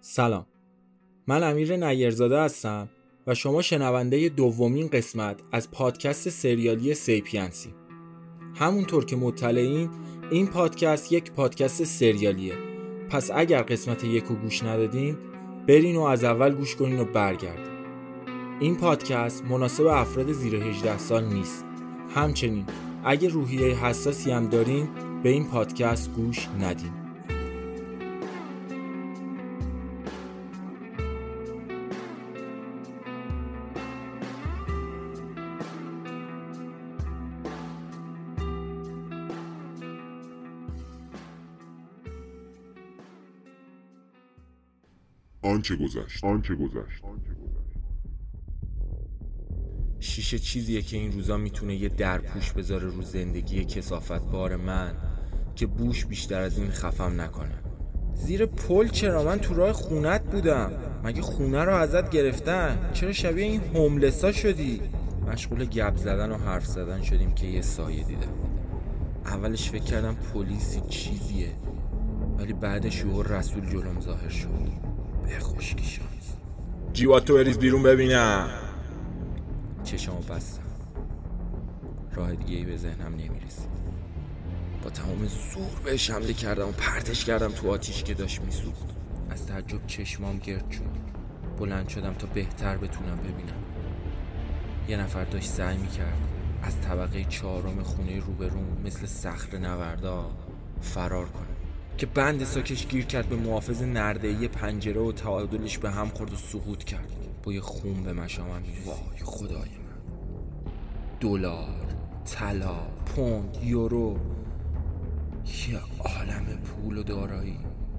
سلام. من امیر نیرزاده هستم و شما شنونده دومین قسمت از پادکست سریالی سیپینسی. همونطور که مطلعین این پادکست یک پادکست سریالیه. پس اگر قسمت یک رو گوش ندادین برین و از اول گوش کنین و برگردین. این پادکست مناسب افراد زیر 18 سال نیست. همچنین اگر روحیه حساسی هم دارین به این پادکست گوش ندین. آنچه گذشت. آنچه گذشت. شیشه چیزیه که این روزا می‌تونه یه درپوش بذاره رو زندگی کسافت بار من که بوش بیشتر از این خفم نکنه. زیر پل چرا؟ من تو راه خونت بودم. مگه خونه رو ازت گرفتن؟ چرا شبیه این هوملسا شدی؟ مشغول گپ زدن و حرف زدن شدیم که یه سایه دیدم اولش فکر کردم پلیسی چیزیه ولی بعدش یهو رسول جلوم ظاهر شد. خشکی جیواتو بریز بیرون ببینم. چشمو بستم. راه دیگه ای به ذهنم نمی‌رسید. با تمام زور بهش حمله کردم و پرتش کردم تو آتیش که داشت میسوخت. از تعجب چشمام گرد شد. بلند شدم تا بهتر بتونم ببینم. یه نفر داشت سعی می‌کرد از طبقه چهارم خونه روبروم مثل صخر نوردا فرار کنه. که بند ساکش گیر کرد به محافظ نردهی پنجره و تعادلش به هم خورد و سقوط کرد. با یه خون به مشامم وای خدای من. دلار طلا پوند یورو. یه عالم پول و دارایی.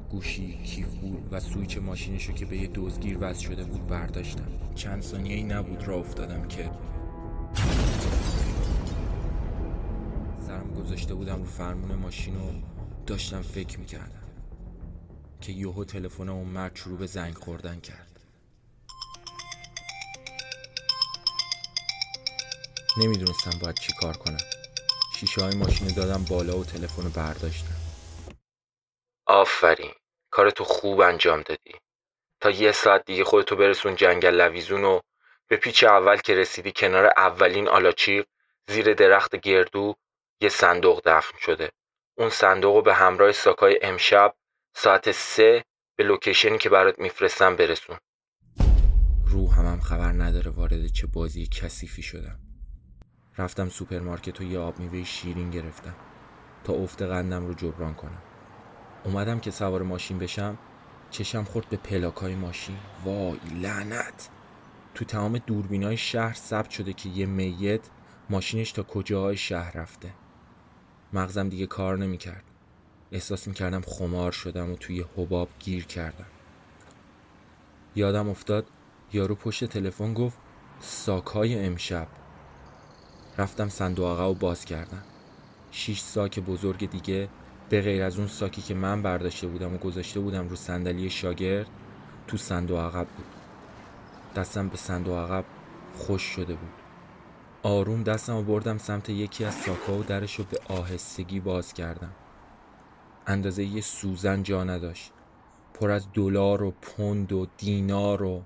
گوشی کیف و سویچ ماشینشو که به یه دزگیر وز شده بود برداشتم. چند ثانیه ای نبود را افتادم که سرم گذاشته بودم رو فرمون ماشین و داشتم فکر می‌کردم که یهو تلفن اون مرد شروع به زنگ خوردن کرد. نمی‌دونستم باید چی کار کنم. شیشه های ماشین دادم بالا و تلفن رو برداشتم. آفرین. کارتو خوب انجام دادی. تا یه ساعت دیگه خودتو برسون جنگل لویزون و به پیچ اول که رسیدی کنار اولین آلاچیق زیر درخت گردو یه صندوق دفن شده. اون صندوق رو به همراه ساکای امشب ساعت سه به لوکیشنی که برات میفرستم برسون. روحم هم خبر نداره وارد چه بازی کثیفی شدم. رفتم سوپرمارکت و یه آب میوه شیرین گرفتم تا افت قندم رو جبران کنم. اومدم که سوار ماشین بشم چشمم خورد به پلاکای ماشین. وای لعنت! تو تمام دوربینای شهر ثبت شده که یه میت ماشینش تا کجاهای شهر رفته. مغزم دیگه کار نمی‌کرد. احساس می‌کردم خمار شدم و توی حباب گیر کردم. یادم افتاد یارو پشت تلفن گفت ساکای امشب. رفتم صندوق و باز کردم. شیش ساک بزرگ دیگه به غیر از اون ساکی که من برداشته بودم و گذاشته بودم رو صندلی شاگرد تو صندوق عقب بود. دستم به صندوق عقب خوش شده بود. آروم دستم و بردم سمت یکی از ساکا و درش رو به آهستگی باز کردم. اندازه یه سوزن جا نداشت. پر از دلار و پوند و دینار و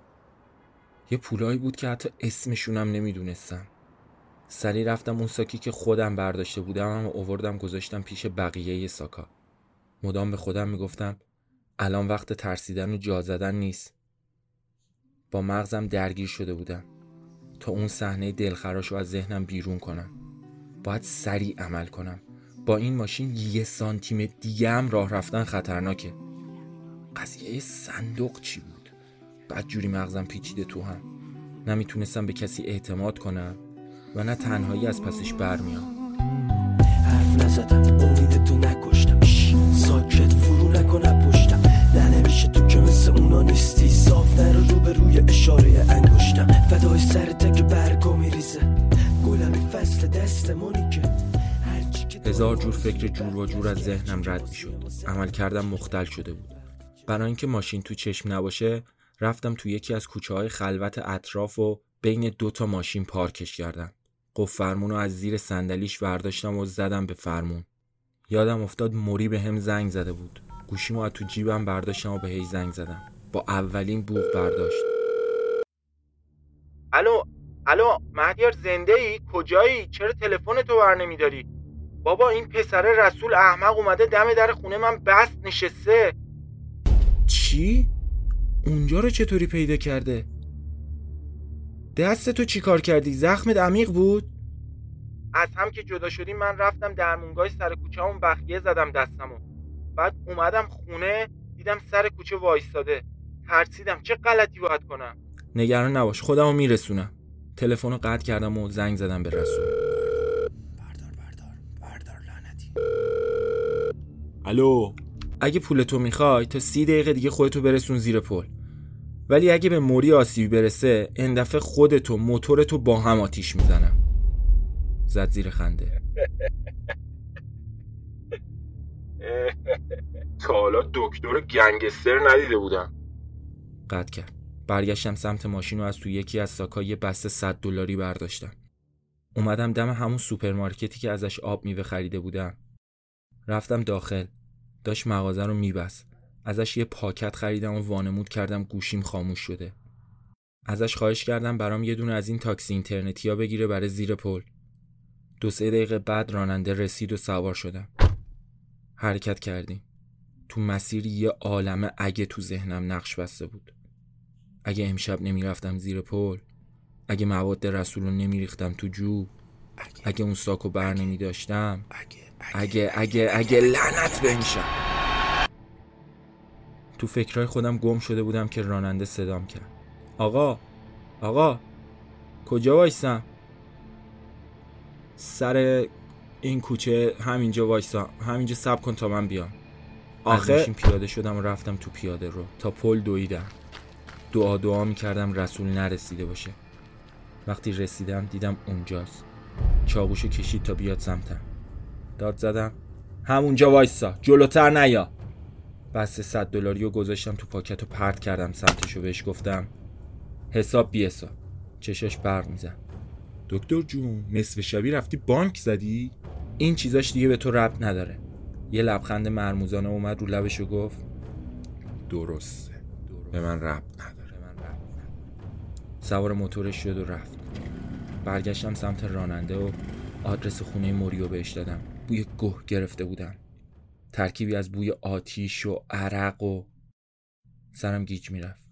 یه پولایی بود که حتی اسمشونم نمی‌دونستم. سری رفتم اون ساکی که خودم برداشته بودم و اووردم گذاشتم پیش بقیه ساکا. مدام به خودم می‌گفتم الان وقت ترسیدن و جا زدن نیست. با مغزم درگیر شده بودم. تا اون صحنه دلخراش رو از ذهنم بیرون کنم. باید سریع عمل کنم. با این ماشین یه سانتیم دیگه هم راه رفتن خطرناکه. قضیه صندوق چی بود؟ بعد جوری مغزم پیچیده تو هم. نمی‌تونستم به کسی اعتماد کنم و نه تنهایی از پسش برمیام. حرف نزدم امید تو نکشتم ساکت مثل اونا نیستی. صاف نرو رو به روی اشاره انگشتم. فدای سر تک برگو میریزه. گلمی فصل دستمونی که هزار جور فکر جور و جور از ذهنم رد می شد عمل کردم مختل شده بود. برای اینکه ماشین تو چشم نباشه رفتم تو یکی از کوچه های خلوت اطراف و بین دو تا ماشین پارکش کردم. قفل فرمون رو از زیر صندلیش برداشتم و زدم به فرمون. یادم افتاد موری به هم زنگ زده بود. گوشیمو از تو جیبم برداشتم و به هی زنگ زدم با اولین بوغ برداشت الو الو مهدیار زنده ای کجایی چرا تلفن تو بر نمیداری بابا این پسر رسول احمق اومده دم در خونه من بست نشسته چی؟ اونجا رو چطوری پیدا کرده؟ دست تو چی کار کردی؟ زخمت عمیق بود؟ از هم که جدا شدیم من رفتم درمونگاه سر کوچه اون بخیه زدم دستمو بعد اومدم خونه دیدم سر کوچه وایستاده. ترسیدم چه غلطی باید کنم؟ نگران نباش خودمو میرسونم. تلفن رو قطع کردم و زنگ زدم به رسول. بردار بردار بردار لعنتی. الو؟ اگه پول تو می‌خوای تا سی دقیقه دیگه خودتو برسون زیر پل. ولی اگه به موری آسیبی برسه این دفعه خودتو موتورتو با هم آتیش می‌زنم. زد زیر خنده. تا حالا دکتر گنگستر ندیده بودم. قطع کرد. برگشتم سمت ماشین و از تو یکی از ساکا یه بسته 100 دلاری برداشتم. اومدم دم همون سوپرمارکتی که ازش آب میوه خریده بودم. رفتم داخل. داشت مغازه رو میبست. ازش یه پاکت خریدم و وانمود کردم گوشیم خاموش شده. ازش خواهش کردم برام یه دونه از این تاکسی اینترنتی ها بگیره برای زیر پل. دو سه دقیقه بعد راننده رسید و سوار شدم. حرکت کردیم. تو مسیر یه عالم اگه تو ذهنم نقش بسته بود. اگه امشب نمی‌رفتم زیر پل اگه مواد رسول رو نمیریختم تو جو اگه اون ساکو بر نمی داشتم اگه اگه اگه لعنت به این شب. تو فکرهای خودم گم شده بودم که راننده صدام کرد. آقا آقا کجا وایسم سر این کوچه همینجا وایسا. همینجا سب کن تا من بیام. آخه ماشین پیاده شدم و رفتم تو پیاده رو. تا پل دویدم. دعا دعا می‌کردم رسول نرسیده باشه. وقتی رسیدم دیدم اونجاست. چاقوشو کشید تا بیاد سمتم. داد زدم. همونجا وایسا. جلوتر نیا. بسته صد دلاری رو گذاشتم تو پاکت و پرت کردم سمتشو. بهش گفتم حساب بی حساب. چشاش برق میزن دکتر جون نصف شبی رفتی بانک زدی؟ این چیزاش دیگه به تو ربط نداره. یه لبخند مرموزانه اومد رو لبش و گفت درسته. به من ربط نداره. سوار موتورش شد و رفت. برگشتم سمت راننده و آدرس خونه موریو بهش دادم. بوی گه گرفته بودم. ترکیبی از بوی آتیش و عرق و سرم گیج می‌رفت.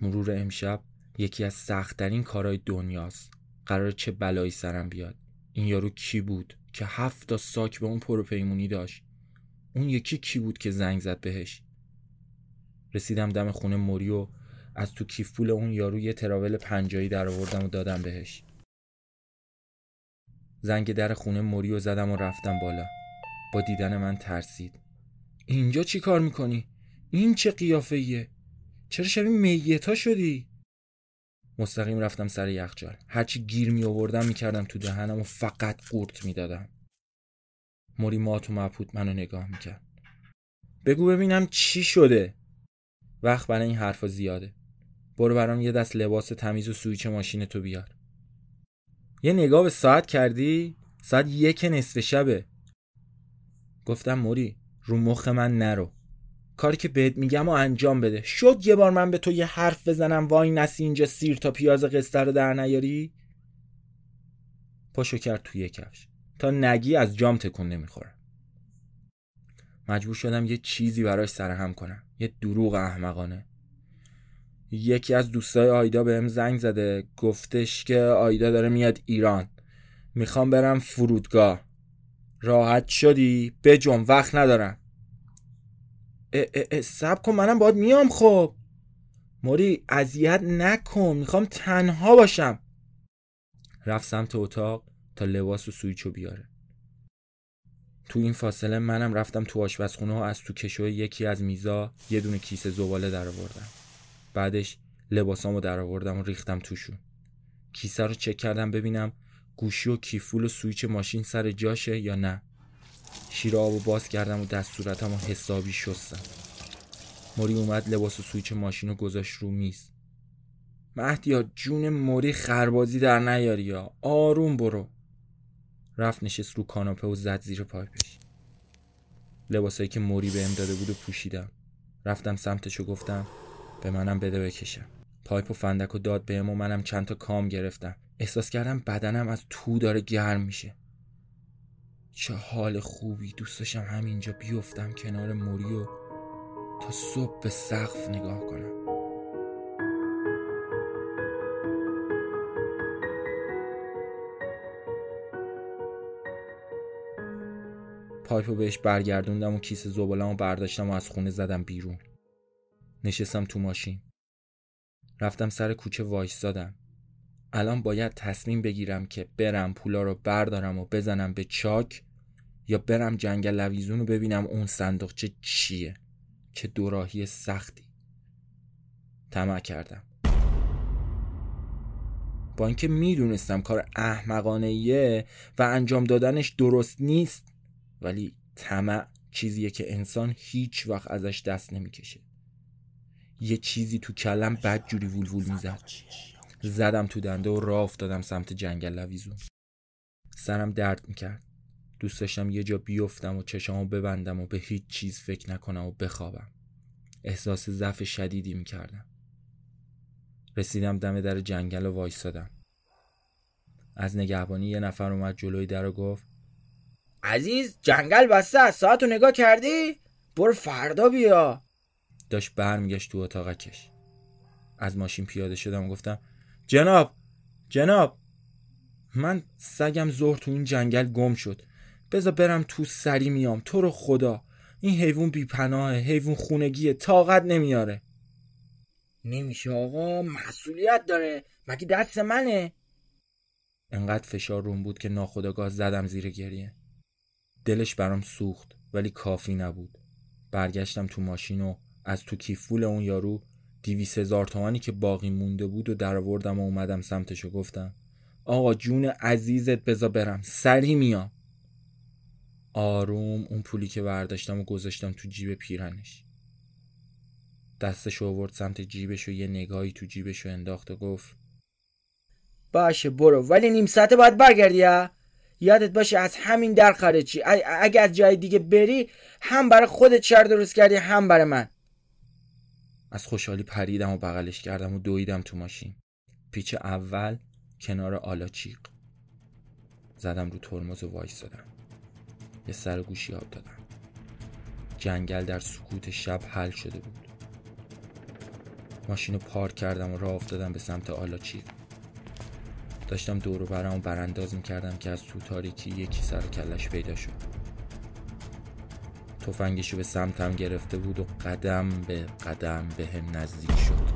مرور امشب یکی از سختترین کارهای دنیاست. قرار چه بلایی سرم بیاد. این یارو کی بود که هفت تا ساک به اون پروپیمونی داشت؟ اون یکی کی بود که زنگ زد بهش رسیدم دم خونه موری و از تو کیف پول اون یارو یه تراول پنجایی در آوردم و دادم بهش زنگ در خونه موری و زدم و رفتم بالا با دیدن من ترسید اینجا چی کار می‌کنی؟ این چه قیافه ایه؟ چرا شبیه میتا شدی؟ مستقیم رفتم سر یخچال هرچی گیر می آوردم می‌کردم تو دهنم و فقط قورت می‌دادم موری مات و مبهوت منو نگاه می‌کرد. بگو ببینم چی شده. وقت برای این حرفا زیاده. برو برام یه دست لباس تمیز و سویچ ماشین تو بیار. یه نگاه به ساعت کردی؟ ساعت یک نصف شبه. گفتم موری رو مخ من نرو. کاری که بهت میگم و انجام بده. شد یه بار من به تو یه حرف بزنم. وای نسی اینجا سیر تا پیاز قصه رو در نیاری؟ پاشو کرد توی کفش. تا نگی از جام تکون نمی‌خوره. مجبور شدم یه چیزی براش سرهم کنم. یه دروغ احمقانه. یکی از دوستای آیدا بهم زنگ زده. گفتش که آیدا داره میاد ایران. می‌خوام برم فرودگاه. راحت شدی؟ بجم وقت ندارم. سب کن منم باید میام خب. موری اذیت نکن. می‌خوام تنها باشم. رفت سمت اتاق. لباس و سویچو بیاره. تو این فاصله منم رفتم تو آشپزخونه و از تو کشو یکی از میزا یه دونه کیسه زباله در آوردم. بعدش لباسامو در آوردم و ریختم توشون. کیسه رو چک کردم ببینم گوشی و کیفول و سویچ ماشین سر جاشه یا نه. شیر آبو باز کردم و دست صورتم حسابی شستم. موری اومد لباس و سویچ ماشین رو گذاشت رو میز. مهدیا جون موری خربازی در نیاریا؟ آروم برو. رفت نشست رو کاناپه و زد زیر پایپش لباسایی که موری بهم داده بود و پوشیدم. رفتم سمتش و گفتم به منم بده بکشم. پایپ و فندک و داد بهم و منم چند تا کام گرفتم. احساس کردم بدنم از تو داره گرم میشه. چه حال خوبی. دوست داشتم همینجا بیفتم کنار موری و تا صبح به سقف نگاه کنم. پایپو بهش برگردوندم و کیسه زبالمو برداشتم و از خونه زدم بیرون. نشستم تو ماشین. رفتم سر کوچه وایستادم الان باید تصمیم بگیرم که برم پولا رو بردارم و بزنم به چاک یا برم جنگل لویزون رو ببینم اون صندوقچه چیه که دوراهی سختی. طمع کردم. با اینکه می‌دونستم کار احمقانه و انجام دادنش درست نیست ولی طمع چیزیه که انسان هیچ وقت ازش دست نمی‌کشه. یه چیزی تو کلم بد جوری وول می‌زد. زدم تو دنده و راه افتادم سمت جنگل لویزون. سرم درد می‌کرد. دوست داشتم یه جا بیفتم و چشامو ببندم و به هیچ چیز فکر نکنم و بخوابم. احساس ضعف شدیدی می‌کردم. رسیدم دم در جنگل و وایستادم. از نگهبانی یه نفر اومد جلوی در و گفت عزیز جنگل بسته از ساعت رو نگاه کردی؟ برو فردا بیا. داشت برمیگشت تو اتاقکش. از ماشین پیاده شدم و گفتم جناب جناب من سگم ظهر تو این جنگل گم شد. بذار برم تو سری میام. تو رو خدا. این حیوان بیپناهه حیوان خونگیه طاقت نمیاره. نمیشه آقا مسئولیت داره. مگه دست منه؟ انقدر فشار روم بود که ناخداگاه زدم زیر گریه. دلش برام سوخت ولی کافی نبود. برگشتم تو ماشین و از تو کیفول اون یارو دیویس هزار تومانی که باقی مونده بود و در و اومدم سمتش و گفتم آقا جون عزیزت بزا برم سری میام. آروم اون پولی که برداشتم و گذاشتم تو جیب پیرنش. دستش آورد سمت جیبش و یه نگاهی تو جیبش و انداخت و گفت باشه برو ولی نیم ساعته باید برگردی ها؟ یادت باشه از همین در خارجی اگه از جای دیگه بری هم برای خودت شر درست کردی هم برای من. از خوشحالی پریدم و بغلش کردم و دویدم تو ماشین. پیچ اول کنار آلاچیق زدم رو ترمز و وایستادم. یه سر گوشی آب دادم. جنگل در سکوت شب حل شده بود. ماشین رو پارک کردم و راه افتادم به سمت آلاچیق داشتم دور و برم و برانداز می‌کردم که از تو تاریکی یکی سر کلش پیدا شد. تفنگشو به سمتم گرفته بود و قدم به قدم به هم نزدیک شد.